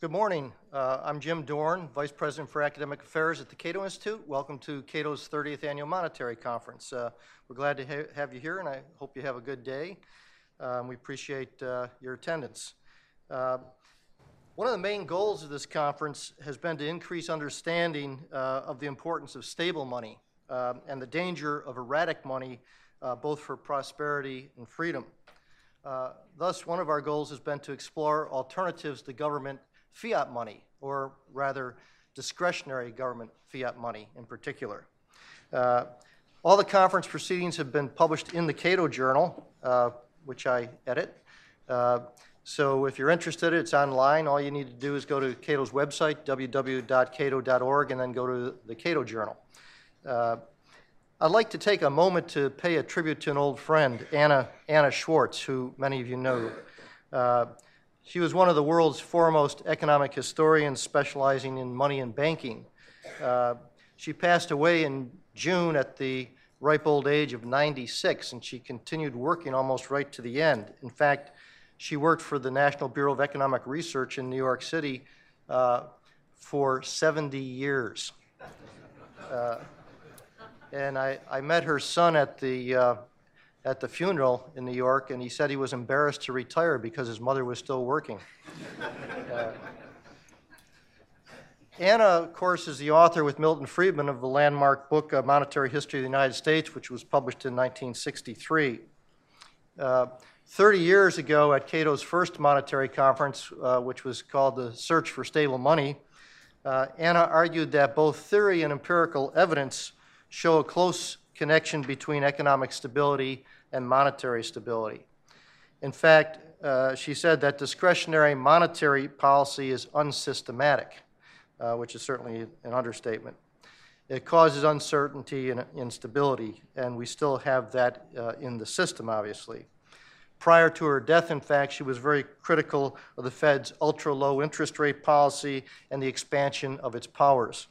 Good morning. Uh, I'm Jim Dorn, Vice President for Academic Affairs at the Cato Institute. Welcome to Cato's 30th Annual Monetary Conference. Uh, we're glad to ha- have you here, and I hope you have a good day. Um, we appreciate uh, your attendance. Uh, one of the main goals of this conference has been to increase understanding uh, of the importance of stable money um, and the danger of erratic money, uh, both for prosperity and freedom. Uh, thus, one of our goals has been to explore alternatives to government fiat money, or rather, discretionary government fiat money in particular. Uh, all the conference proceedings have been published in the Cato Journal, uh, which I edit. Uh, so if you're interested, it's online. All you need to do is go to Cato's website, www.cato.org, and then go to the Cato Journal. Uh, I'd like to take a moment to pay a tribute to an old friend, Anna, Anna Schwartz, who many of you know. She was one of the world's foremost economic historians specializing in money and banking. Uh, she passed away in June at the ripe old age of 96, and she continued working almost right to the end. In fact, she worked for the National Bureau of Economic Research in New York City uh, for 70 years. Uh, and I, I met her son at the, uh, at the funeral in New York, and he said he was embarrassed to retire because his mother was still working. Uh, Anna, of course, is the author with Milton Friedman of the landmark book, uh, Monetary History of the United States, which was published in 1963. Uh, 30 years ago, at Cato's first monetary conference, uh, which was called the Search for Stable Money, uh, Anna argued that both theory and empirical evidence show a close connection between economic stability and monetary stability. In fact, uh, she said that discretionary monetary policy is unsystematic, uh, which is certainly an understatement. It causes uncertainty and instability, and we still have that uh, in the system, obviously. Prior to her death, in fact, she was very critical of the Fed's ultra low interest rate policy and the expansion of its powers.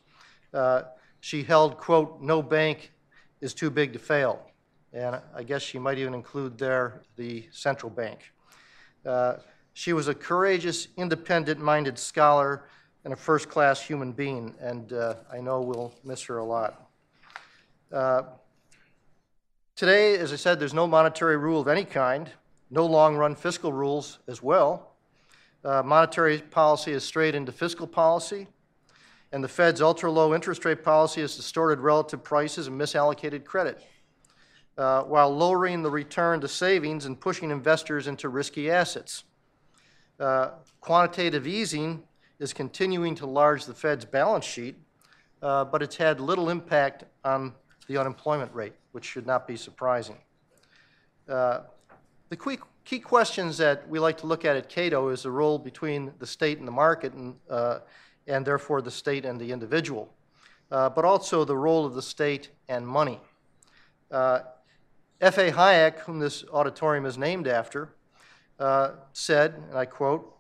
Uh, she held, quote, no bank is too big to fail. And I guess she might even include there the central bank. Uh, she was a courageous, independent minded scholar and a first class human being, and uh, I know we'll miss her a lot. Uh, today, as I said, there's no monetary rule of any kind, no long run fiscal rules as well. Uh, monetary policy is straight into fiscal policy and the Fed's ultra low interest rate policy has distorted relative prices and misallocated credit, uh, while lowering the return to savings and pushing investors into risky assets. Uh, quantitative easing is continuing to enlarge the Fed's balance sheet, uh, but it's had little impact on the unemployment rate, which should not be surprising. Uh, the key, key questions that we like to look at at Cato is the role between the state and the market, and uh, and therefore the state and the individual, uh, but also the role of the state and money. Uh, F.A. Hayek, whom this auditorium is named after, uh, said, and I quote,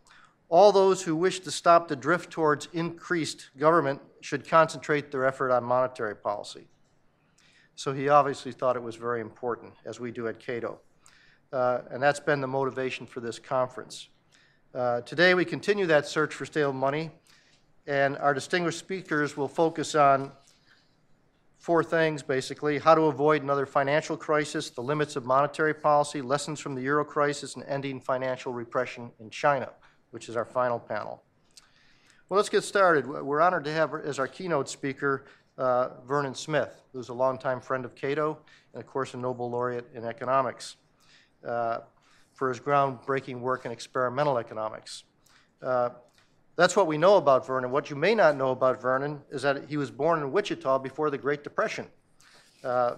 all those who wish to stop the drift towards increased government should concentrate their effort on monetary policy. So he obviously thought it was very important, as we do at Cato. Uh, and that's been the motivation for this conference. Uh, today, we continue that search for stable money and our distinguished speakers will focus on four things basically how to avoid another financial crisis, the limits of monetary policy, lessons from the euro crisis, and ending financial repression in China, which is our final panel. Well, let's get started. We're honored to have as our keynote speaker uh, Vernon Smith, who's a longtime friend of Cato and, of course, a Nobel laureate in economics uh, for his groundbreaking work in experimental economics. Uh, that's what we know about Vernon. What you may not know about Vernon is that he was born in Wichita before the Great Depression. Uh,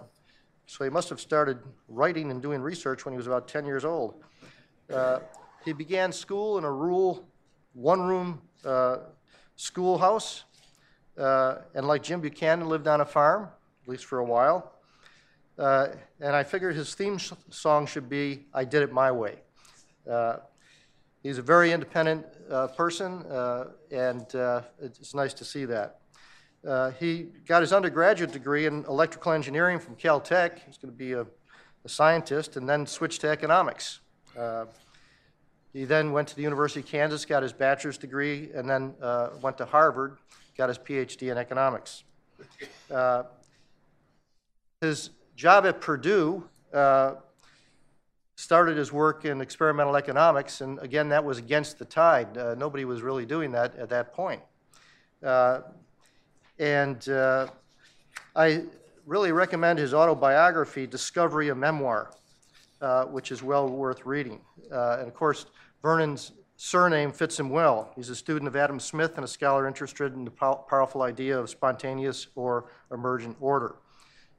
so he must have started writing and doing research when he was about 10 years old. Uh, he began school in a rural, one room uh, schoolhouse. Uh, and like Jim Buchanan, lived on a farm, at least for a while. Uh, and I figured his theme song should be I Did It My Way. He's a very independent uh, person, uh, and uh, it's nice to see that. Uh, he got his undergraduate degree in electrical engineering from Caltech. He's going to be a, a, scientist, and then switched to economics. Uh, He then went to the University of Kansas, got his bachelor's degree, and then went to Harvard, got his PhD in economics. His job at Purdue uh, started his work in experimental economics, and again, that was against the tide. Uh, nobody was really doing that at that point. Uh, and uh, I really recommend his autobiography, Discovery, a Memoir, uh, which is well worth reading. Uh, and of course, Vernon's surname fits him well. He's a student of Adam Smith and a scholar interested in the pow- powerful idea of spontaneous or emergent order.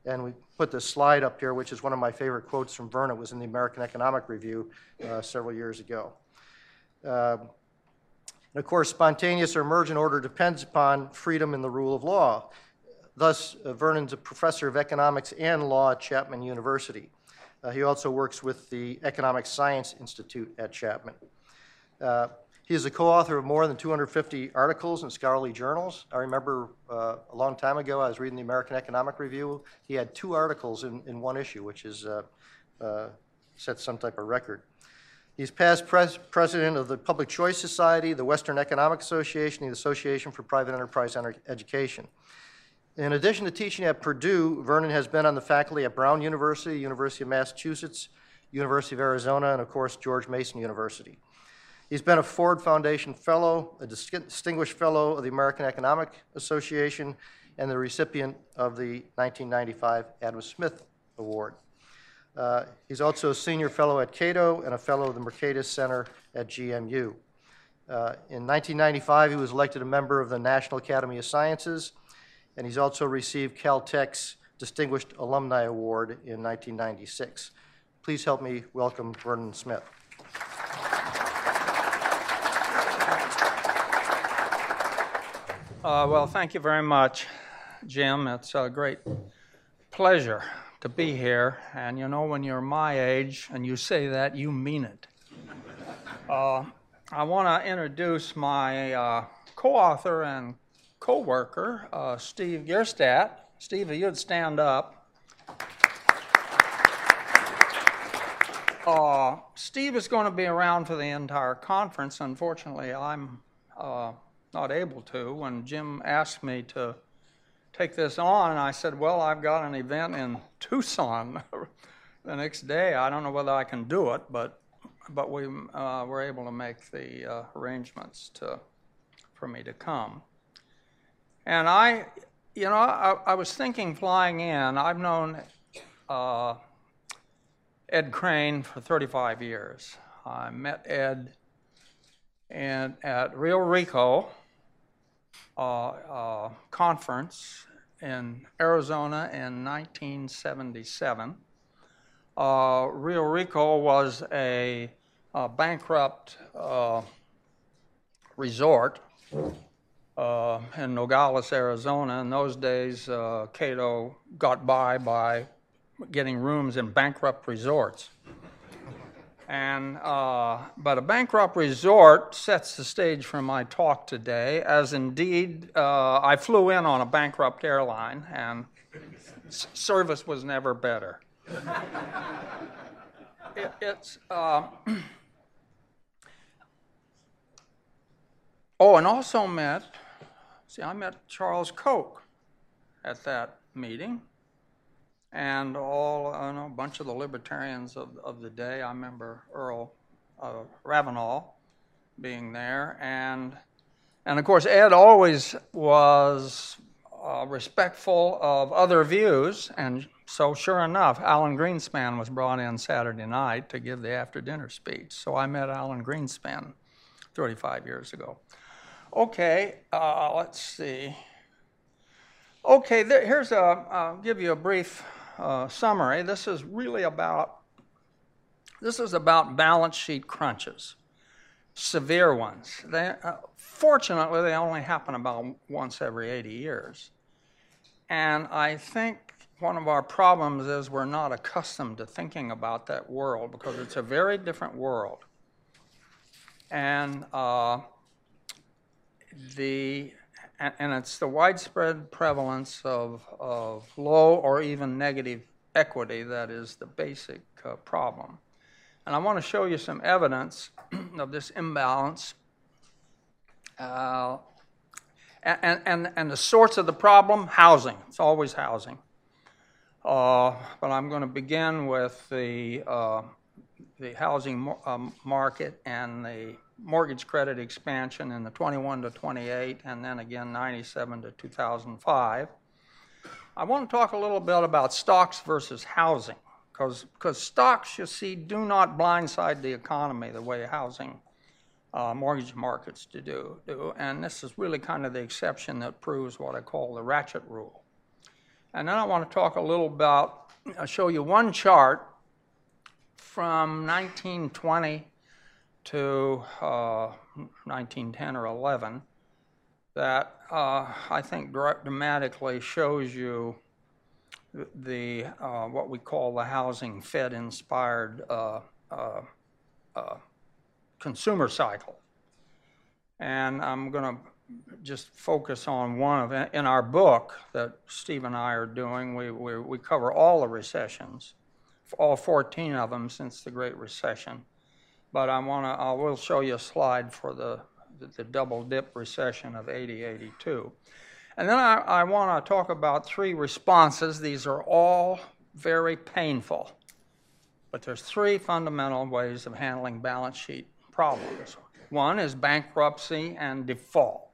And we put this slide up here, which is one of my favorite quotes from Vernon. It was in the American Economic Review uh, several years ago. Um, and of course, spontaneous or emergent order depends upon freedom and the rule of law. Thus, uh, Vernon's a professor of economics and law at Chapman University. Uh, he also works with the Economic Science Institute at Chapman. He is a co-author of more than 250 articles in scholarly journals. I remember uh, a long time ago, I was reading the American Economic Review. He had two articles in, in one issue, which is uh, uh, set some type of record. He's past pres- president of the Public Choice Society, the Western Economic Association, the Association for Private Enterprise Enter- Education. In addition to teaching at Purdue, Vernon has been on the faculty at Brown University, University of Massachusetts, University of Arizona, and of course, George Mason University. He's been a Ford Foundation Fellow, a Distinguished Fellow of the American Economic Association, and the recipient of the 1995 Adam Smith Award. Uh, he's also a senior fellow at Cato and a fellow of the Mercatus Center at GMU. Uh, in 1995, he was elected a member of the National Academy of Sciences, and he's also received Caltech's Distinguished Alumni Award in 1996. Please help me welcome Vernon Smith. Uh, well, thank you very much, Jim. It's a great pleasure to be here. And you know, when you're my age and you say that, you mean it. Uh, I want to introduce my uh, co author and co worker, uh, Steve Gjerstad. Steve, if you'd stand up. Uh, Steve is going to be around for the entire conference. Unfortunately, I'm uh, not able to. When Jim asked me to take this on. I said, Well, I've got an event in Tucson the next day. I don't know whether I can do it, but, but we uh, were able to make the uh, arrangements to, for me to come. And I, you know, I, I was thinking flying in, I've known uh, Ed Crane for 35 years. I met Ed in, at Rio Rico uh, uh, conference in Arizona in 1977. Uh, Rio Rico was a, a bankrupt uh, resort uh, in Nogales, Arizona. In those days, uh, Cato got by by getting rooms in bankrupt resorts. And, uh, but a bankrupt resort sets the stage for my talk today, as indeed uh, I flew in on a bankrupt airline and s- service was never better. it, it's, uh, oh, and also met, see, I met Charles Koch at that meeting and all a bunch of the libertarians of, of the day. I remember Earl uh, Ravenal being there, and and of course Ed always was uh, respectful of other views, and so sure enough, Alan Greenspan was brought in Saturday night to give the after dinner speech. So I met Alan Greenspan 35 years ago. Okay, uh, let's see. Okay, there, here's a. I'll give you a brief uh, summary, this is really about this is about balance sheet crunches, severe ones. They, uh, fortunately, they only happen about once every 80 years. And I think one of our problems is we're not accustomed to thinking about that world because it's a very different world. And uh, the and, it's the widespread prevalence of, of low or even negative equity that is the basic uh, problem. And I want to show you some evidence of this imbalance. Uh, and, and, and the source of the problem housing. It's always housing. Uh, but I'm going to begin with the, uh, the housing um, market and the mortgage credit expansion in the 21 to 28, and then again 97 to 2005. I want to talk a little bit about stocks versus housing, because stocks, you see, do not blindside the economy the way housing uh, mortgage markets to do, do. And this is really kind of the exception that proves what I call the ratchet rule. And then I want to talk a little about, I'll show you one chart from 1920 to uh, 1910 or 11 that uh, I think dramatically shows you the uh, what we call the housing Fed-inspired uh, uh, uh, consumer cycle. And I'm going to just focus on one of. In our book that Steve and I are doing, we, we, we cover all the recessions, all 14 of them since the Great Recession. But I want to, I will show you a slide for the, the, double dip recession of 80 82. And then I, I want to talk about three responses. These are all very painful. But there's three fundamental ways of handling balance sheet problems. One is bankruptcy and default.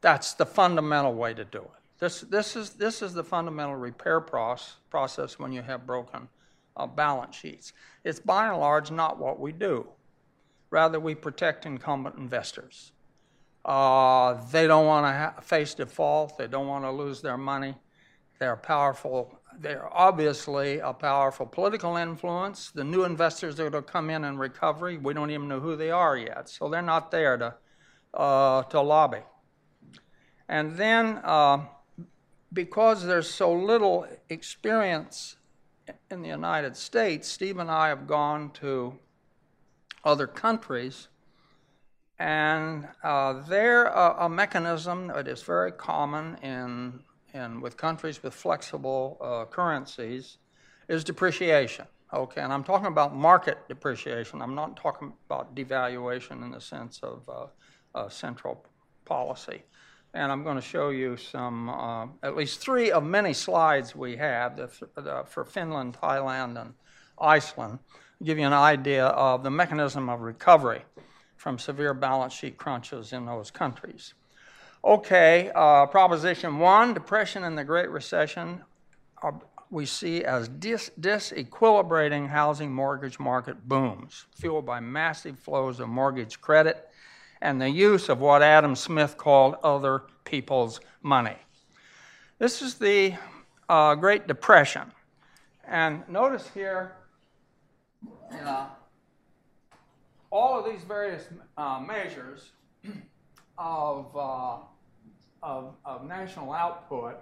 That's the fundamental way to do it. This, this, is, this is the fundamental repair process, process when you have broken uh, balance sheets. It's by and large not what we do. Rather, we protect incumbent investors. Uh, they don't want to ha- face default, they don't want to lose their money. They're powerful, they're obviously a powerful political influence. The new investors that will come in in recovery, we don't even know who they are yet, so they're not there to, uh, to lobby. And then, uh, because there's so little experience in the United States, Steve and I have gone to other countries, and uh, they're a, a, mechanism that is very common in, in with countries with flexible uh, currencies is depreciation. Okay, and I'm talking about market depreciation. I'm not talking about devaluation in the sense of uh, central policy and I'm going to show you some, uh, at least three of many slides we have for Finland, Thailand, and Iceland, give you an idea of the mechanism of recovery from severe balance sheet crunches in those countries. Okay, uh, Proposition 1 Depression and the Great Recession are, we see as dis- disequilibrating housing mortgage market booms, fueled by massive flows of mortgage credit and the use of what Adam Smith called other people's money. This is the uh, Great Depression. And notice here, uh, all of these various uh, measures of, uh, of, of national output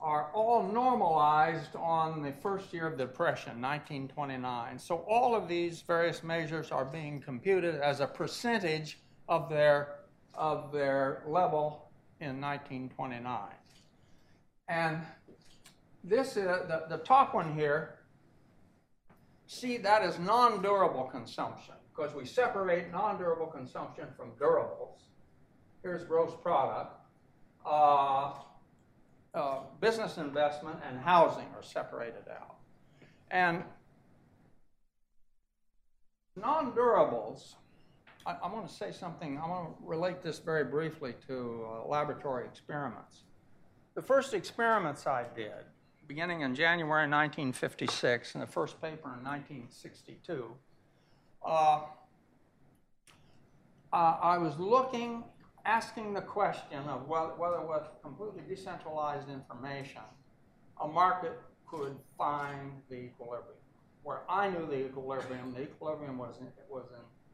are all normalized on the first year of the Depression, 1929. So all of these various measures are being computed as a percentage of their, of their level in 1929. And this is the, the top one here. See, that is non durable consumption because we separate non durable consumption from durables. Here's gross product. Uh, uh, business investment and housing are separated out. And non durables I, I want to say something, I want to relate this very briefly to uh, laboratory experiments. The first experiments I did, beginning in January 1956, and the first paper in 1962, uh, I was looking, asking the question of whether, whether with completely decentralized information, a market could find the equilibrium. Where I knew the equilibrium, the equilibrium was in, was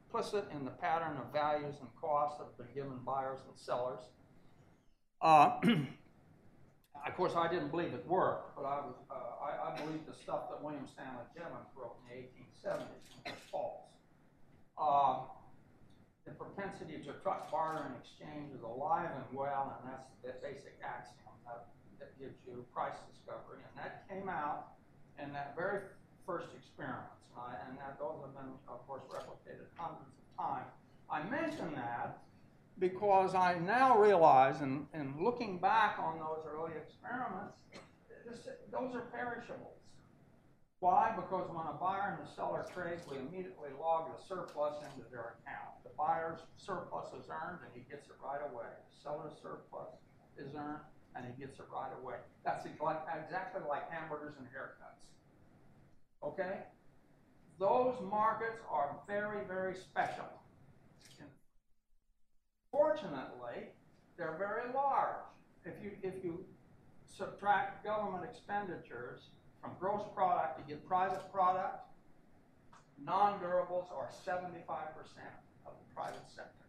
implicit in the pattern of values and costs have been given buyers and sellers. Uh, of course, I didn't believe it worked, but I, was, uh, I, I believe the stuff that William Stanley Jevons wrote in the 1870s was false. Uh, the propensity to truck barter and exchange is alive and well, and that's the basic axiom that, that gives you price discovery. And that came out in that very first experiments. tonight, and that those have been, of course, replicated hundreds of times. I mention that because I now realize, and, in looking back on those early experiments, this, those are perishables. Why? Because when a buyer and the seller trade, we immediately log the surplus into their account. The buyer's surplus is earned and he gets it right away. The seller's surplus is earned and he gets it right away. That's exactly like hamburgers and haircuts. Okay? Those markets are very, very special. Fortunately, they're very large. If you, if you subtract government expenditures from gross product, you get private product, non-durables are 75% of the private sector.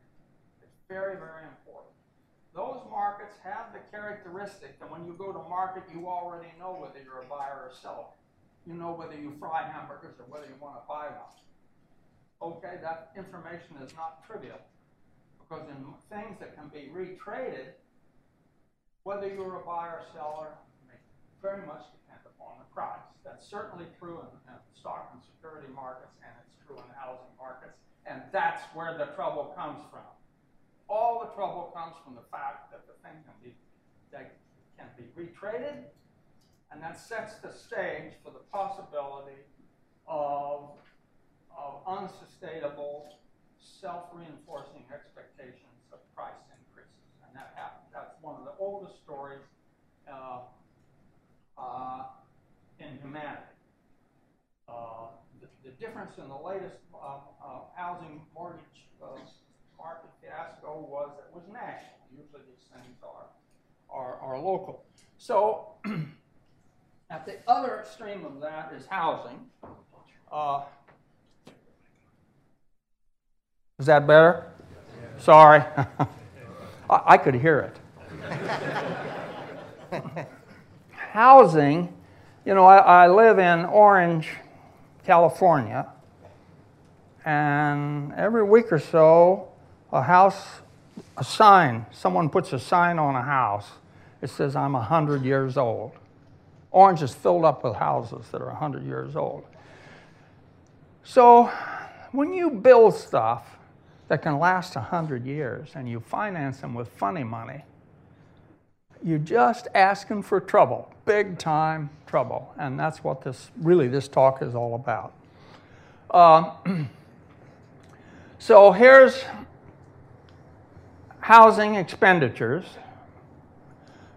It's very, very important. Those markets have the characteristic that when you go to market, you already know whether you're a buyer or seller. You know whether you fry hamburgers or whether you want to buy one. Okay, that information is not trivial because in things that can be retraded, whether you're a buyer or seller very much depend upon the price. That's certainly true in, in stock and security markets, and it's true in housing markets, and that's where the trouble comes from. All the trouble comes from the fact that the thing can be that can be retraded, and that sets the stage for the possibility of, of unsustainable self-reinforcing expectations of price increases, and that happens. That's one of the oldest stories uh, uh, in humanity. Uh, the, the, difference in the latest uh, uh, housing mortgage uh, market fiasco was it was national. Usually these things are are, are local. So at the other extreme of that is housing. Is that better? Sorry. I could hear it. Housing, you know, I, I, live in Orange, California, and every week or so, a house, a sign, someone puts a sign on a house. It says, I'm 100 years old. Orange is filled up with houses that are 100 years old. So when you build stuff, that can last 100 years and you finance them with funny money, you're just asking for trouble, big time trouble. And that's what this really this talk is all about. Uh, so here's housing expenditures.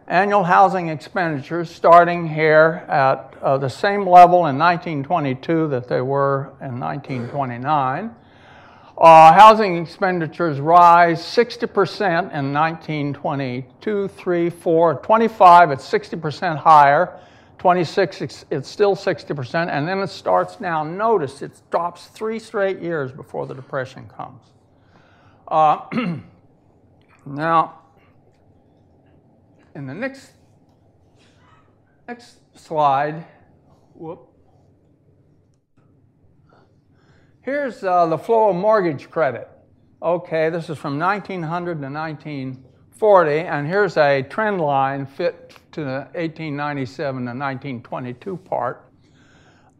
Annual housing expenditures starting here at uh, the same level in 1922 that they were in 1929. Uh, housing expenditures rise 60% in 1922, 3, 4, 25, it's 60% higher. 26, it's, it's still 60%, and then it starts now. Notice it drops three straight years before the Depression comes. Uh, now, in the next, next slide, whoop, Here's uh, the flow of mortgage credit. Okay, this is from 1900 to 1940, and here's a trend line fit to the 1897 to 1922 part.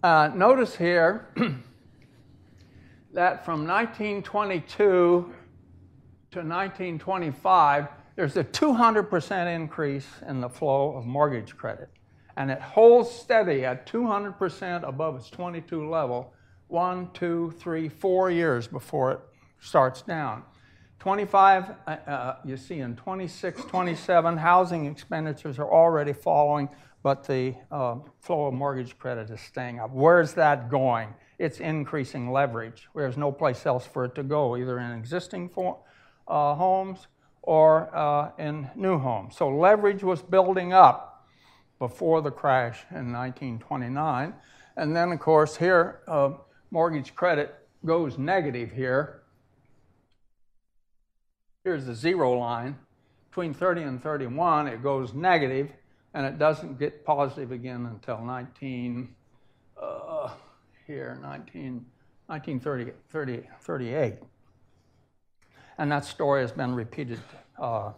Uh, notice here that from 1922 to 1925, there's a 200% increase in the flow of mortgage credit. And it holds steady at 200% above its 22 level one, two, three, four years before it starts down. 25, uh, uh, you see in 26, 27, housing expenditures are already falling, but the uh, flow of mortgage credit is staying up. Where's that going? It's increasing leverage. There's no place else for it to go, either in existing uh, homes or uh, in new homes. So leverage was building up before the crash in 1929. And then, of course, here, uh, mortgage credit goes negative here. Here's the zero line. Between 30 and 31, it goes negative, and it doesn't get positive again until 19, uh, here, 19, 1930, 30, 38. And that story has been repeated uh,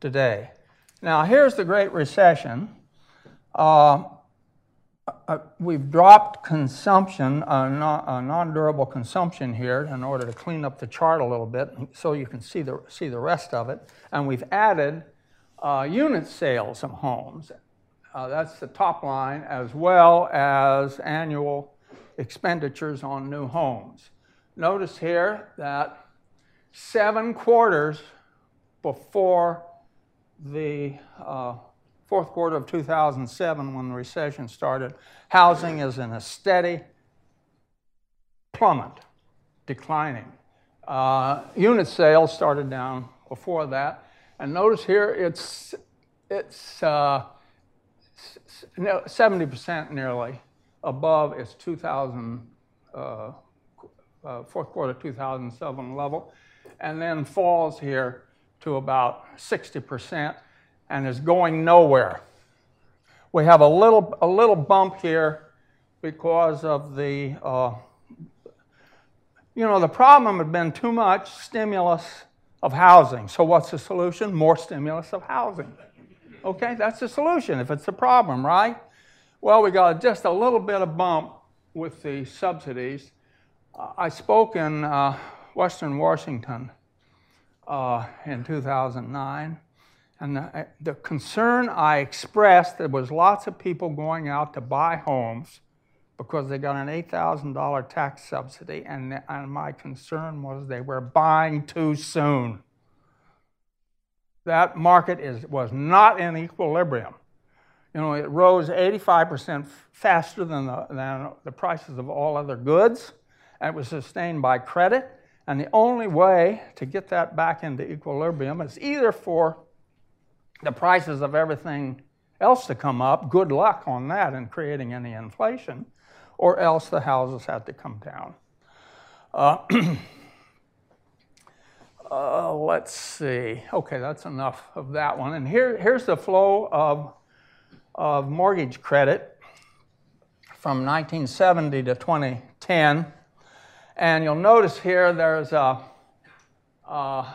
today. Now, here's the Great Recession. Uh, uh, we've dropped consumption, uh, non- uh, non-durable consumption here in order to clean up the chart a little bit so you can see the, see the rest of it. And we've added uh, unit sales of homes. Uh, That's the top line, as well as annual expenditures on new homes. Notice here that seven quarters before the uh, fourth quarter of 2007, when the recession started, housing is in a steady plummet, declining. Uh, unit sales started down before that, and notice here it's it's uh, s- s- no, 70% nearly above its 2000 uh, uh, fourth quarter 2007 level, and then falls here to about 60% and is going nowhere. We have a little, a little bump here because of the, uh, you know, the problem had been too much stimulus of housing. So what's the solution? More stimulus of housing. Okay, that's the solution if it's a problem, right? Well, we got just a little bit of bump with the subsidies. I spoke in uh, Western Washington uh, in 2009, and the, the concern I expressed there was lots of people going out to buy homes because they got an $8,000 tax subsidy, and, and my concern was they were buying too soon. That market is, was not in equilibrium. You know, it rose 85% faster than the, than the prices of all other goods, and it was sustained by credit. And the only way to get that back into equilibrium is either for the prices of everything else to come up, good luck on that in creating any inflation, or else the houses had to come down. Uh, uh, let's see. Okay, that's enough of that one. And here, here's the flow of, of mortgage credit from 1970 to 2010. And you'll notice here there's a, uh,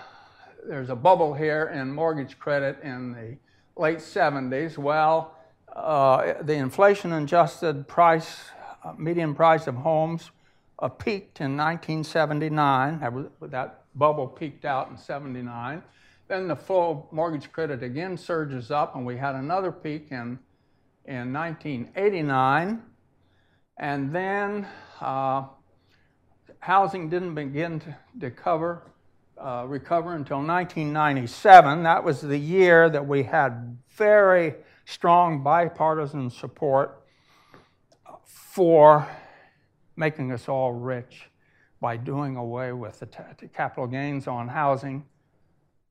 there's a bubble here in mortgage credit in the late 70s. Well, uh, the inflation adjusted price, uh, median price of homes uh, peaked in 1979. That, was, that bubble peaked out in 79. Then the full mortgage credit again surges up, and we had another peak in, in 1989. And then uh, housing didn't begin to, to cover, uh, recover until 1997. That was the year that we had very strong bipartisan support for making us all rich by doing away with the, ta- the capital gains on housing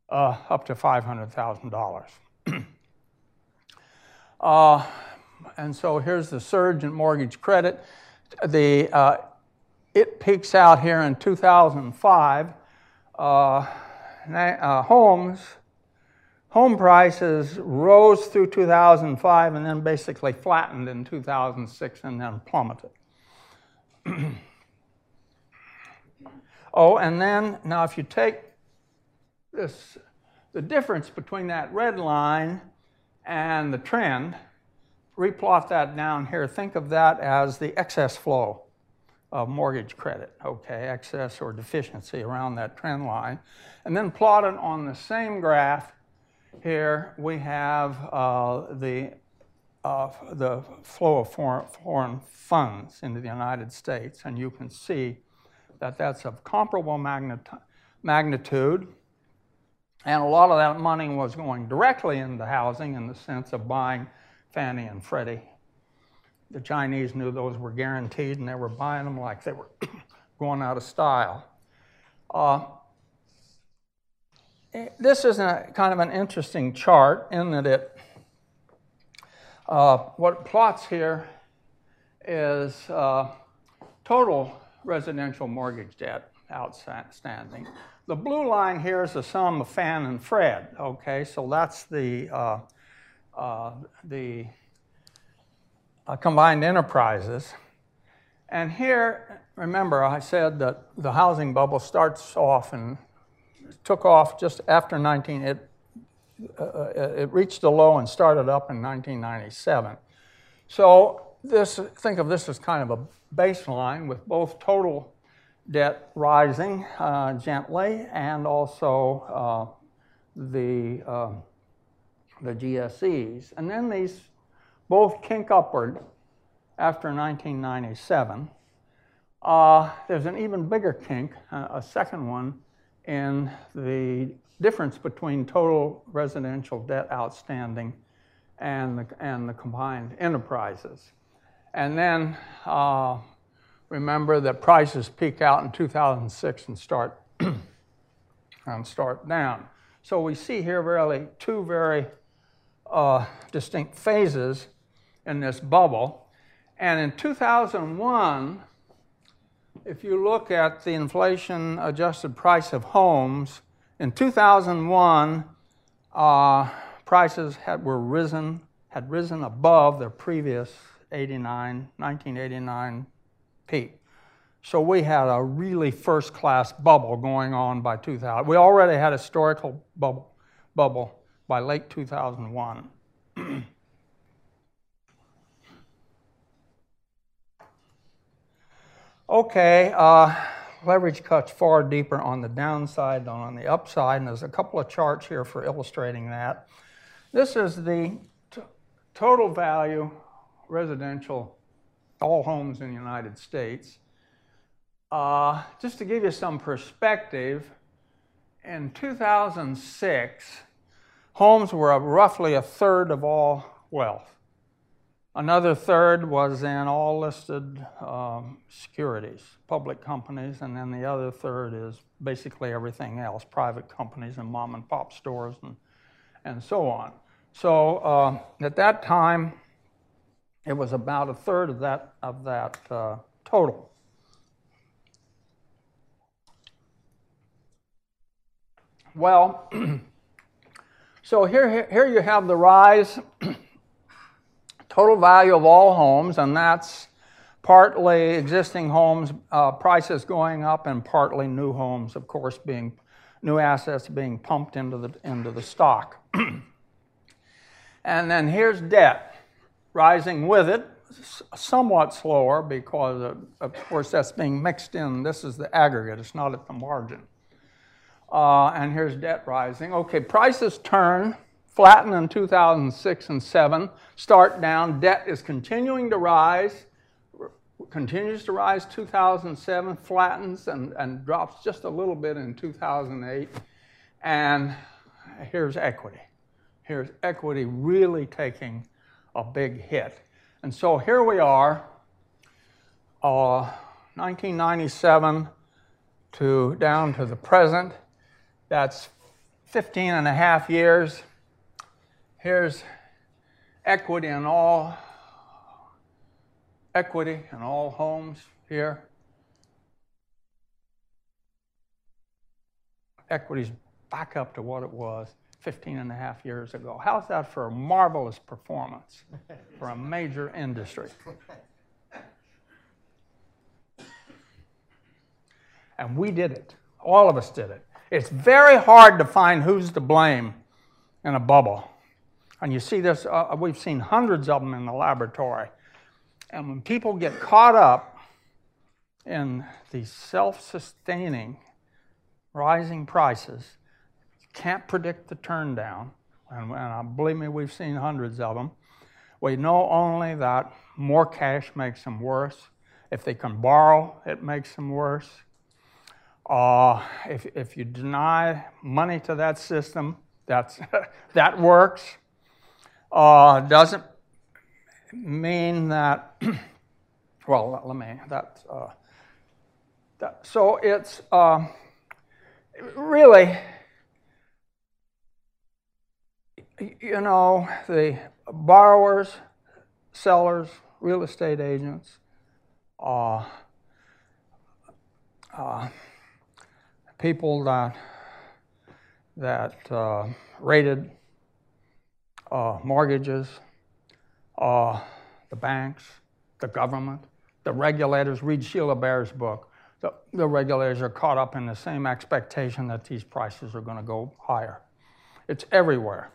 uh, up to $500,000. uh, and so here's the surge in mortgage credit. The, uh, it peaks out here in 2005. Uh, uh, homes, home prices rose through 2005 and then basically flattened in 2006 and then plummeted. oh, and then now if you take this, the difference between that red line and the trend, replot that down here. Think of that as the excess flow of mortgage credit, okay, excess or deficiency around that trend line. And then plotted on the same graph here, we have uh, the, uh, the flow of foreign, foreign funds into the United States. And you can see that that's of comparable magnit- magnitude. And a lot of that money was going directly into housing in the sense of buying Fannie and Freddie the Chinese knew those were guaranteed and they were buying them like they were going out of style. Uh, this is a, kind of an interesting chart in that it, uh, what it plots here is uh, total residential mortgage debt outstanding. The blue line here is the sum of Fan and Fred, okay, so that's the, uh, uh the uh, combined enterprises. And here, remember, I said that the housing bubble starts off and took off just after 19, it, uh, it reached a low and started up in 1997. So this, think of this as kind of a baseline with both total debt rising uh, gently and also uh, the, uh, the GSEs. And then these both kink upward after 1997. Uh, there's an even bigger kink, uh, a second one, in the difference between total residential debt outstanding and the, and the combined enterprises. And then uh, remember that prices peak out in 2006 and start and start down. So we see here really two very uh, distinct phases in this bubble. And in 2001, if you look at the inflation adjusted price of homes, in 2001, uh, prices had, were risen, had risen above their previous 89, 1989 peak. So we had a really first class bubble going on by 2000. We already had a historical bubble, bubble by late 2001. okay, uh, leverage cuts far deeper on the downside than on the upside, and there's a couple of charts here for illustrating that. This is the total value residential, all homes in the United States. Uh, just to give you some perspective, in 2006, homes were roughly a third of all wealth. Another third was in all listed um, securities, public companies, and then the other third is basically everything else private companies and mom and pop stores and, and so on. So uh, at that time, it was about a third of that, of that uh, total. Well, so here, here you have the rise total value of all homes, and that's partly existing homes uh, prices going up and partly new homes, of course, being new assets being pumped into the, into the stock. and then here's debt rising with it, somewhat slower because, of, of, course, that's being mixed in. This is the aggregate, it's not at the margin. Uh, and here's debt rising. Okay, prices turn flatten in 2006 and 7, start down. Debt is continuing to rise, continues to rise 2007, flattens and, and drops just a little bit in 2008. And here's equity. Here's equity really taking a big hit. And so here we are, uh, 1997 to down to the present. That's 15 and a half years. Here's equity in all equity in all homes here. Equity's back up to what it was 15 and a half years ago. How's that for a marvelous performance for a major industry? And we did it. All of us did it. It's very hard to find who's to blame in a bubble. And you see this, uh, we've seen hundreds of them in the laboratory. And when people get caught up in these self sustaining rising prices, you can't predict the turn down. And, uh, believe me, we've seen hundreds of them. We know only that more cash makes them worse. If they can borrow, it makes them worse. Uh, if, if you deny money to that system, that's, that works uh, doesn't mean that, well, let me, that, uh, that so it's uh, really, you know, the borrowers, sellers, real estate agents, uh, uh, people that that uh, rated uh, mortgages, uh, the banks, the government, the regulators. Read Sheila Bair's book. The, the regulators are caught up in the same expectation that these prices are going to go higher. It's everywhere.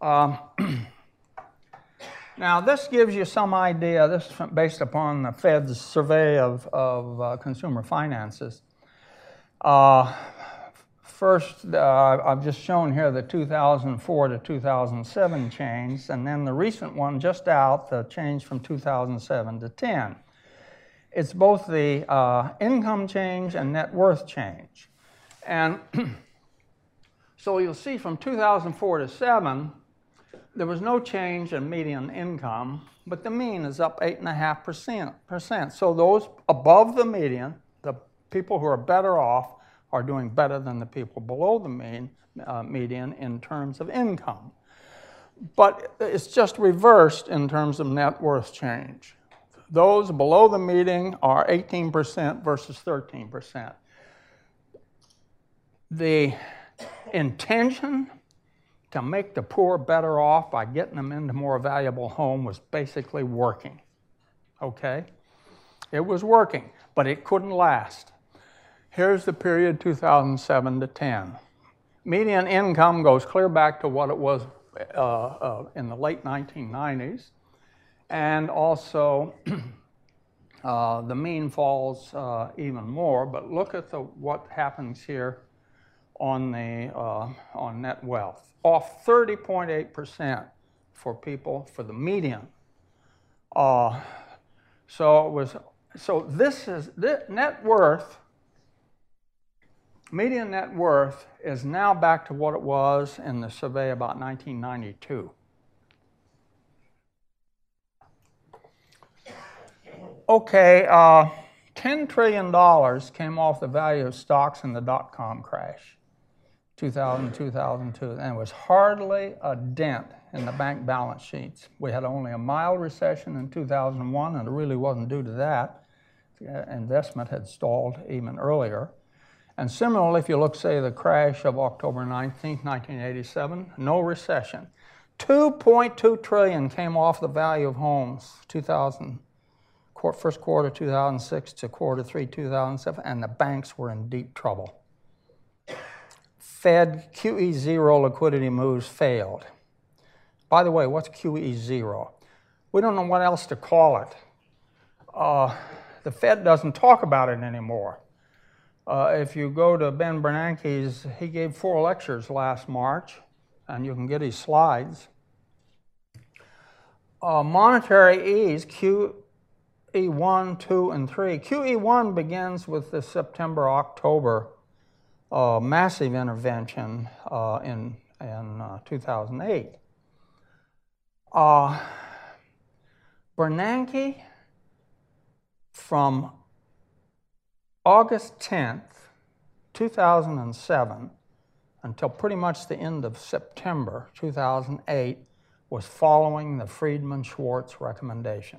Um, Now, this gives you some idea, this is based upon the Fed's survey of, of uh, consumer finances. Uh, first, uh, I've just shown here the 2004 to 2007 change, and then the recent one just out, the change from 2007 to 10. It's both the uh, income change and net worth change. And so you'll see from 2004 to 7, there was no change in median income, but the mean is up 8.5%. So those above the median, the people who are better off, are doing better than the people below the uh, median in terms of income. But it's just reversed in terms of net worth change. Those below the median are 18% versus 13%. The intention to make the poor better off by getting them into more valuable home was basically working. Okay? It was working, but it couldn't last. Here's the period 2007 to 10. Median income goes clear back to what it was uh, uh, in the late 1990s, and also uh, the mean falls uh, even more. But look at the, what happens here on the uh, on net wealth off 30.8% for people for the median. Uh, so it was so this is this net worth median net worth is now back to what it was in the survey about 1992. Okay, uh, $10 trillion came off the value of stocks in the dot com crash. 2000, 2002, and it was hardly a dent in the bank balance sheets. We had only a mild recession in 2001, and it really wasn't due to that. Investment had stalled even earlier. And similarly, if you look, say, the crash of October 19, 1987, no recession. 2.2 trillion came off the value of homes 2000 first quarter 2006 to quarter 3 2007 and the banks were in deep trouble Fed QE zero liquidity moves failed. By the way, what's QE zero? We don't know what else to call it. Uh, the Fed doesn't talk about it anymore. Uh, if you go to Ben Bernanke's, he gave four lectures last March, and you can get his slides. Uh, monetary ease, QE1, 2, and 3. QE1 begins with the September October uh, massive intervention uh, in, in uh, 2008. Uh, Bernanke, from August 10th, 2007, until pretty much the end of September 2008, was following the Friedman Schwartz recommendation.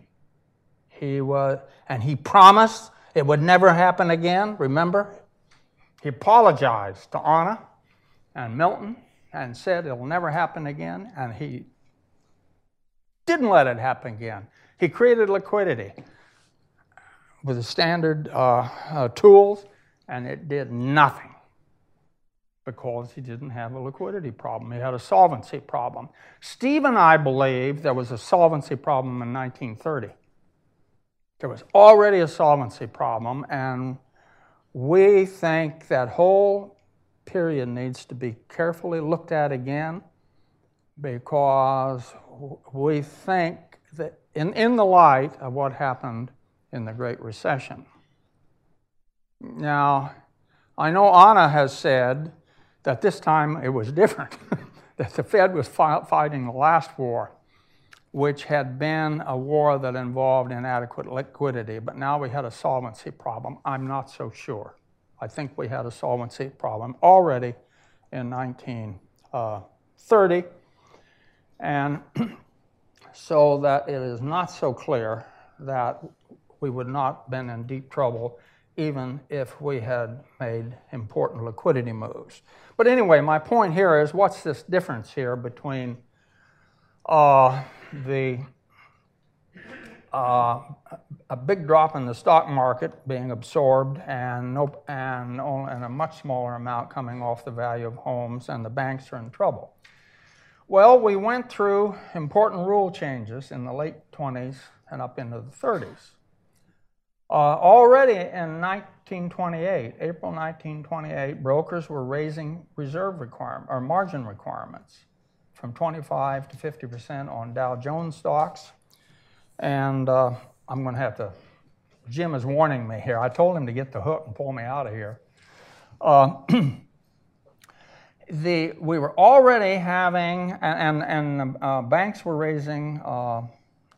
He was, and he promised it would never happen again. Remember, he apologized to Anna and Milton and said it'll never happen again, and he didn't let it happen again. He created liquidity with the standard uh, uh, tools, and it did nothing because he didn't have a liquidity problem. He had a solvency problem. Steve and I believe there was a solvency problem in 1930. There was already a solvency problem, and we think that whole period needs to be carefully looked at again because we think that in, in the light of what happened in the Great Recession. Now, I know Anna has said that this time it was different, that the Fed was fighting the last war which had been a war that involved inadequate liquidity, but now we had a solvency problem. I'm not so sure. I think we had a solvency problem already in 1930, uh, and so that it is not so clear that we would not been in deep trouble even if we had made important liquidity moves. But anyway, my point here is what's this difference here between uh, the uh, a big drop in the stock market being absorbed and, no, and, and a much smaller amount coming off the value of homes, and the banks are in trouble. Well, we went through important rule changes in the late 20s and up into the 30s. Uh, already in 1928, April 1928, brokers were raising reserve requirement or margin requirements from 25 to 50 percent on Dow Jones stocks, and uh, I'm going to have to. Jim is warning me here. I told him to get the hook and pull me out of here. Uh, the, we were already having, and, and uh, banks were raising uh,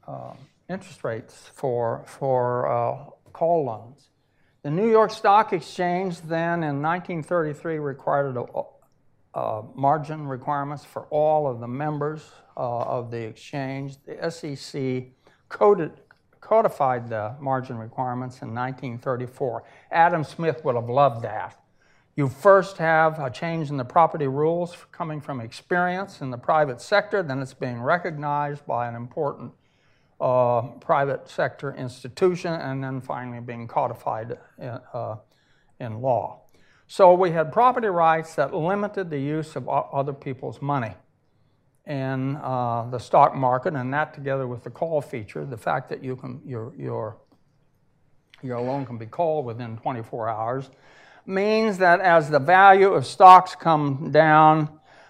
uh, interest rates for, for uh, call loans. The New York Stock Exchange then in 1933 required a, margin requirements for all of the members uh, of the exchange. The SEC coded, codified the margin requirements in 1934. Adam Smith would have loved that. You first have a change in the property rules coming from experience in the private sector, then it's being recognized by an important uh, private sector institution, and then finally being codified in, uh, in law. So we had property rights that limited the use of other people's money in uh, the stock market, and that together with the call feature, the fact that you can, your, your, your loan can be called within 24 hours, means that as the value of stocks come down,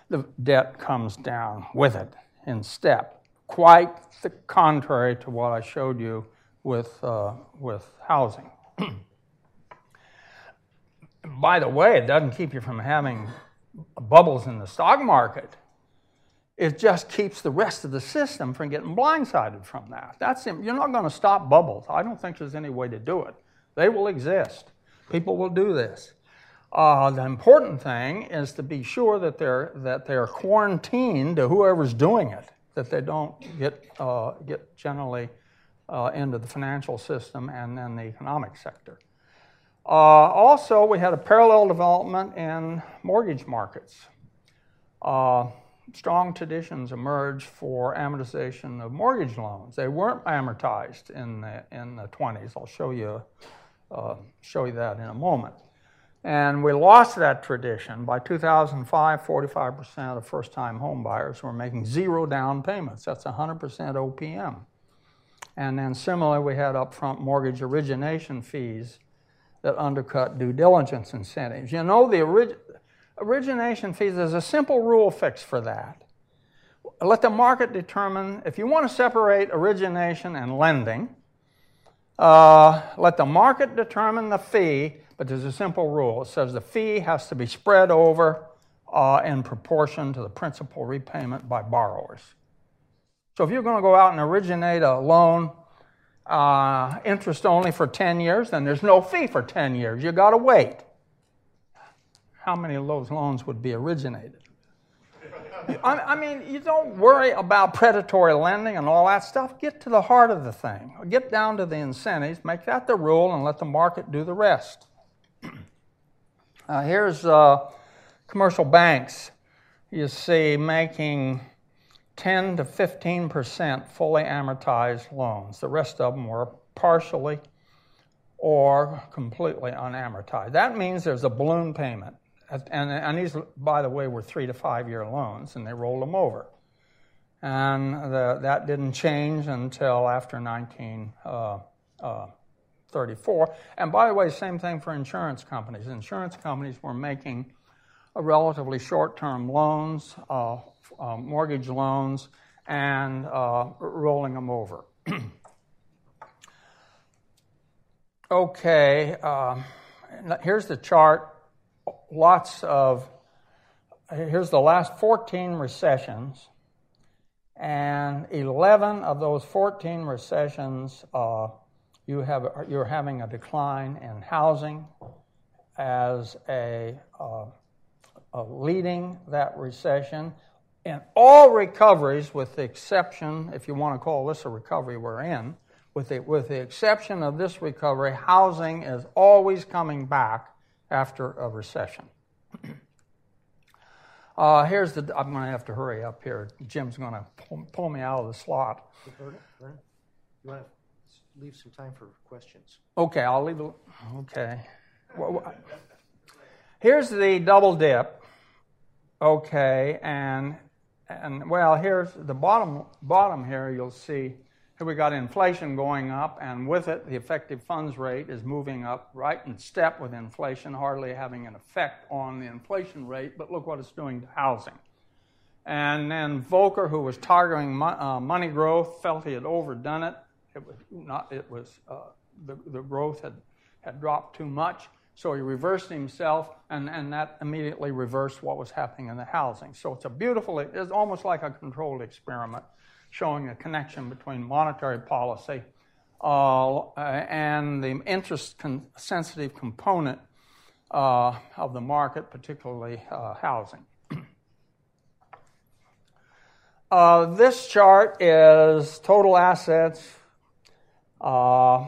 the debt comes down with it in step. Quite the contrary to what I showed you with, uh, with housing. By the way, it doesn't keep you from having bubbles in the stock market. It just keeps the rest of the system from getting blindsided from that. That's you're not going to stop bubbles. I don't think there's any way to do it. They will exist. People will do this. Uh, the important thing is to be sure that they're, that they're quarantined to whoever's doing it, that they don't get, uh, get generally uh, into the financial system and then the economic sector. Uh, also, we had a parallel development in mortgage markets. Uh, strong traditions emerged for amortization of mortgage loans. They weren't amortized in the, in the 20s. I'll show you uh, show you that in a moment. And we lost that tradition. By 2005, 45% of first time home buyers were making zero down payments. That's 100% OPM. And then similarly, we had upfront mortgage origination fees that undercut due diligence incentives. You know, the orig- origination fees, there's a simple rule fix for that. Let the market determine if you want to separate origination and lending, uh, let the market determine the fee, but there's a simple rule. It says the fee has to be spread over uh, in proportion to the principal repayment by borrowers. So if you're going to go out and originate a loan, uh, interest only for 10 years, then there's no fee for 10 years. You got to wait. How many of those loans would be originated? I mean, you don't worry about predatory lending and all that stuff. Get to the heart of the thing. Get down to the incentives, make that the rule, and let the market do the rest. Uh, here's uh, commercial banks. You see making 10 to 15 percent fully amortized loans. The rest of them were partially or completely unamortized. That means there's a balloon payment. And, and these, by the way, were three to five year loans, and they rolled them over. And the, that didn't change until after 1934. Uh, uh, and by the way, same thing for insurance companies. Insurance companies were making relatively short term loans, uh, uh, mortgage loans, and uh, rolling them over. okay, uh, here's the chart lots of, here's the last 14 recessions, and 11 of those 14 recessions, uh, you have, you're having a decline in housing as a, uh, a leading that recession. In all recoveries, with the exception, if you want to call this a recovery we're in, with the, with the exception of this recovery, housing is always coming back after a recession. Uh, here's the. I'm going to have to hurry up here. Jim's going to pull, pull me out of the slot. you want to leave some time for questions? Okay, I'll leave. it. Okay. Here's the double dip. Okay, and and well, here's the bottom, bottom here, you'll see, here we got inflation going up, and with it, the effective funds rate is moving up right in step with inflation, hardly having an effect on the inflation rate, but look what it's doing to housing. And then Volcker, who was targeting uh, money growth, felt he had overdone it. It was not. It was uh, the, the growth had had dropped too much, so he reversed himself, and, and that immediately reversed what was happening in the housing. So it's a beautiful. It's almost like a controlled experiment, showing a connection between monetary policy uh, and the interest-sensitive component uh, of the market, particularly uh, housing. Uh, this chart is total assets, uh,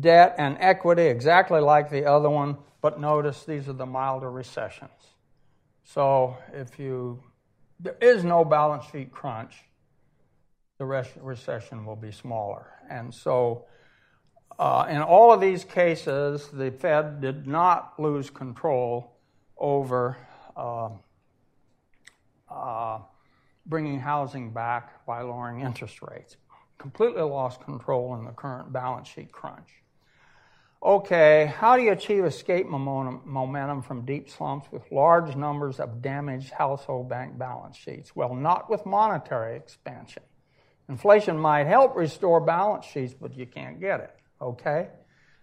debt, and equity, exactly like the other one, but notice these are the milder recessions. So if you, there is no balance sheet crunch, the recession will be smaller. And so uh, in all of these cases, the Fed did not lose control over. Uh, uh, bringing housing back by lowering interest rates. Completely lost control in the current balance sheet crunch. Okay, how do you achieve escape momentum from deep slumps with large numbers of damaged household bank balance sheets? Well, not with monetary expansion. Inflation might help restore balance sheets, but you can't get it, okay?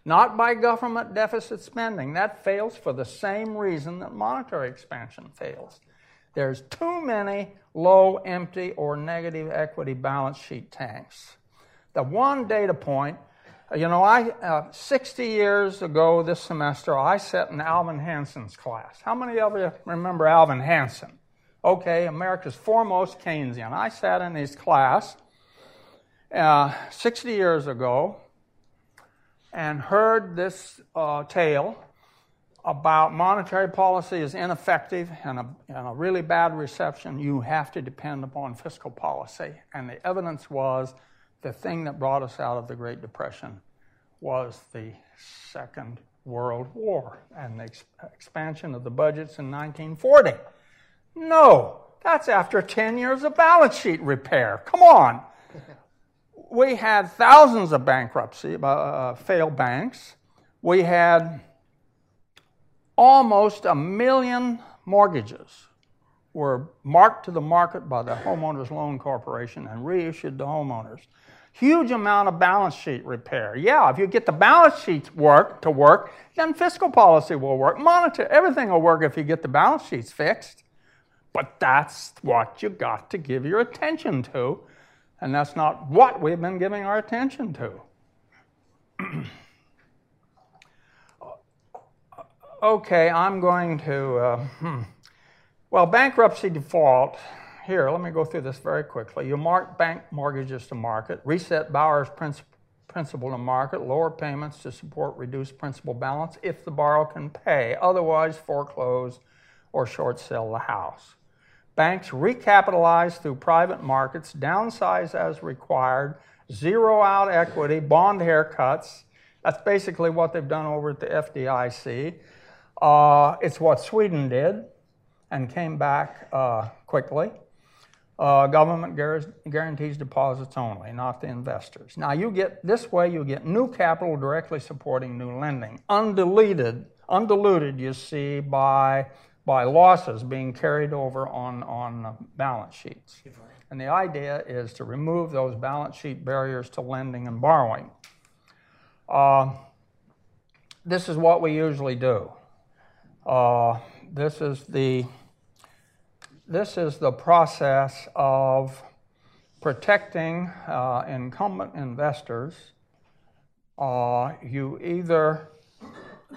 Not by government deficit spending. That fails for the same reason that monetary expansion fails. There's too many low, empty, or negative equity balance sheet tanks. The one data point, you know, I uh, 60 years ago this semester, I sat in Alvin Hansen's class. How many of you remember Alvin Hansen? Okay, America's foremost Keynesian. I sat in his class uh, 60 years ago and heard this uh, tale about monetary policy is ineffective and a, and a, really bad reception, you have to depend upon fiscal policy. And the evidence was the thing that brought us out of the Great Depression was the Second World War and the ex- expansion of the budgets in 1940. No, that's after 10 years of balance sheet repair. Come on. We had thousands of bankruptcy, uh, uh failed banks. We had almost a million mortgages were marked to the market by the Homeowners Loan Corporation and reissued to homeowners. Huge amount of balance sheet repair. Yeah, if you get the balance sheets work to work, then fiscal policy will work. Monitor everything will work if you get the balance sheets fixed. But that's what you got to give your attention to, and that's not what we've been giving our attention to. okay, I'm going to, uh, hmm. well, bankruptcy default. Here, let me go through this very quickly. You mark bank mortgages to market, reset borrower's principal to market, lower payments to support reduced principal balance if the borrower can pay, otherwise, foreclose or short sell the house. Banks recapitalize through private markets, downsize as required, zero out equity, bond haircuts. That's basically what they've done over at the FDIC. Uh, it's what Sweden did and came back uh, quickly. Uh, government guarantees deposits only, not the investors. Now you get this way, you get new capital directly supporting new lending, undiluted, undiluted. You see by by losses being carried over on on balance sheets. And the idea is to remove those balance sheet barriers to lending and borrowing. Uh, this is what we usually do. Uh, this is the this is the process of protecting uh, incumbent investors. Uh, you either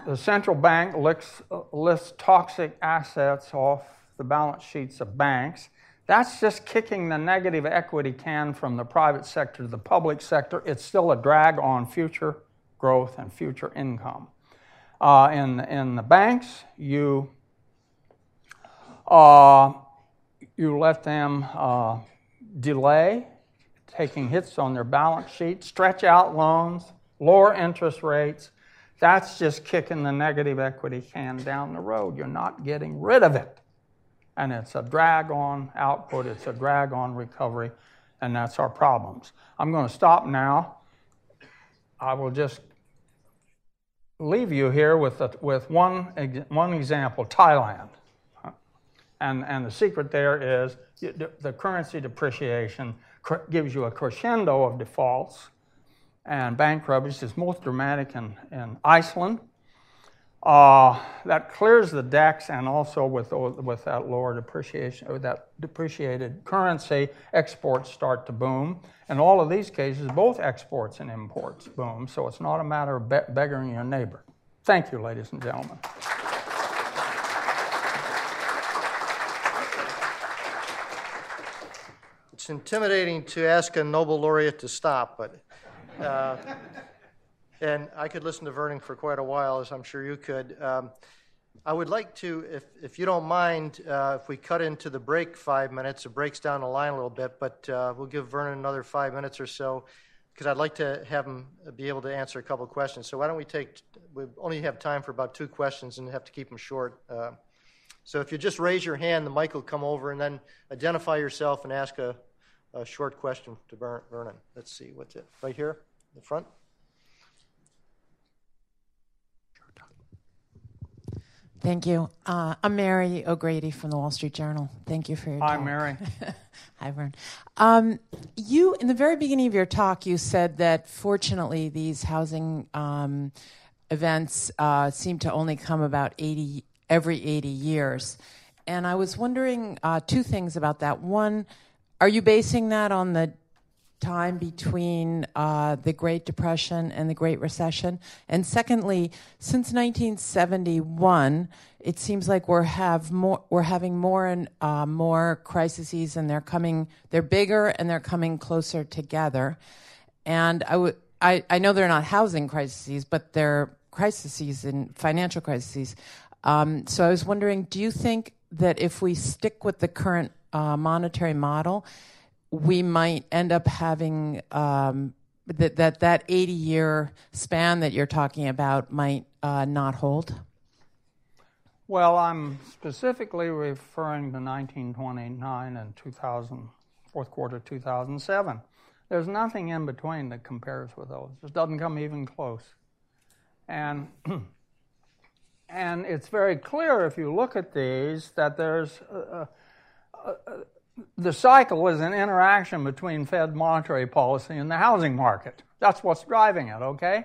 the central bank lifts toxic assets off the balance sheets of banks. That's just kicking the negative equity can from the private sector to the public sector. It's still a drag on future growth and future income. Uh, in, in the banks, you, uh, you let them uh, delay taking hits on their balance sheet, stretch out loans, lower interest rates. That's just kicking the negative equity can down the road. You're not getting rid of it. and it's a drag on output, it's a drag on recovery, and that's our problems. I'm going to stop now. I will just leave you here with, a, with one, one example Thailand. And, and the secret there is the currency depreciation gives you a crescendo of defaults and bankruptcies. is most dramatic in, in Iceland. Uh, that clears the decks, and also with, with that lower depreciation, or that depreciated currency, exports start to boom. In all of these cases, both exports and imports boom, so it's not a matter of be- begging your neighbor. Thank you, ladies and gentlemen. It's intimidating to ask a Nobel laureate to stop, but. Uh, and I could listen to Vernon for quite a while, as I'm sure you could. Um, I would like to, if, if you don't mind, uh, if we cut into the break five minutes, it breaks down the line a little bit, but uh, we'll give Vernon another five minutes or so, because I'd like to have him be able to answer a couple questions. So why don't we take, we only have time for about two questions and have to keep them short. Uh, so if you just raise your hand, the mic will come over, and then identify yourself and ask a, a short question to Vernon. Let's see, what's it? Right here, in the front? Thank you. Uh, I'm Mary O'Grady from the Wall Street Journal. Thank you for your Hi, talk. Mary. Hi, Vern. Um, you, in the very beginning of your talk, you said that fortunately these housing um, events uh, seem to only come about 80 every 80 years. And I was wondering uh, two things about that. One, are you basing that on the time between uh, the Great Depression and the Great Recession? And secondly, since 1971, it seems like we're have more we're having more and uh, more crises, and they're coming. They're bigger and they're coming closer together. And I would I, I know they're not housing crises, but they're crises and financial crises. Um, so I was wondering, do you think that if we stick with the current uh, monetary model, we might end up having um, that that that 80 year span that you're talking about might uh, not hold? Well, I'm specifically referring to 1929 and 2000, fourth quarter 2007. There's nothing in between that compares with those. It doesn't come even close. And and it's very clear if you look at these that there's a, a, the cycle is an interaction between Fed monetary policy and the housing market. That's what's driving it, okay?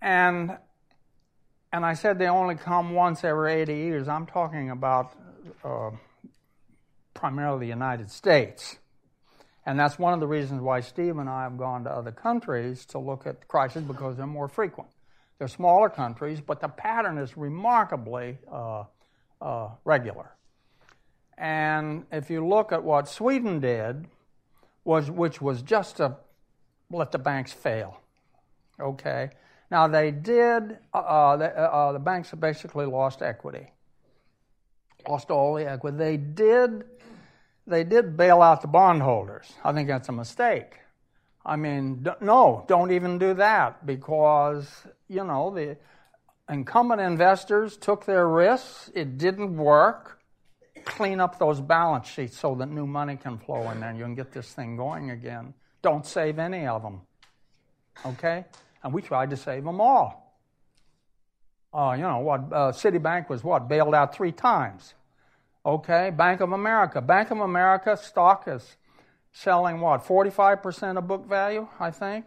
And and I said they only come once every 80 years. I'm talking about uh, primarily the United States. And that's one of the reasons why Steve and I have gone to other countries to look at the crises because they're more frequent. They're smaller countries, but the pattern is remarkably uh, uh, regular. And if you look at what Sweden did, was which was just to let the banks fail. Okay. Now they did. Uh, uh the, uh, uh, the banks have basically lost equity, lost all the equity. They did. They did bail out the bondholders. I think that's a mistake. I mean, no, don't even do that because you know the incumbent investors took their risks. It didn't work clean up those balance sheets so that new money can flow in there and you can get this thing going again. Don't save any of them. Okay? And we tried to save them all. Uh, you know, what uh, Citibank was what? Bailed out three times. Okay? Bank of America. Bank of America stock is selling what? 45% of book value, I think.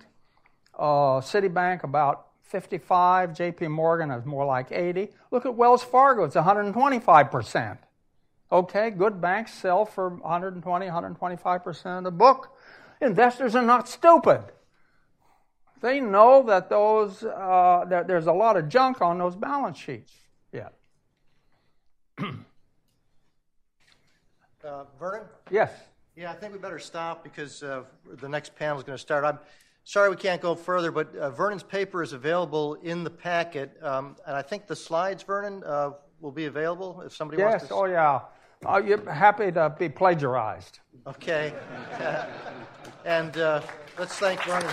Uh, Citibank about 55. JP Morgan is more like 80. Look at Wells Fargo, it's 125%. Okay, good banks sell for 120, 125% of the book. Investors are not stupid. They know that those uh, that there's a lot of junk on those balance sheets. Yeah. uh, Vernon? Yes. Yeah, I think we better stop because uh, the next panel is going to start. I'm sorry we can't go further, but uh, Vernon's paper is available in the packet, um, and I think the slides, Vernon, uh, will be available if somebody yes. wants to. Yes. Oh, yeah. Are you happy to be plagiarized? Okay. and uh, let's thank Vernon.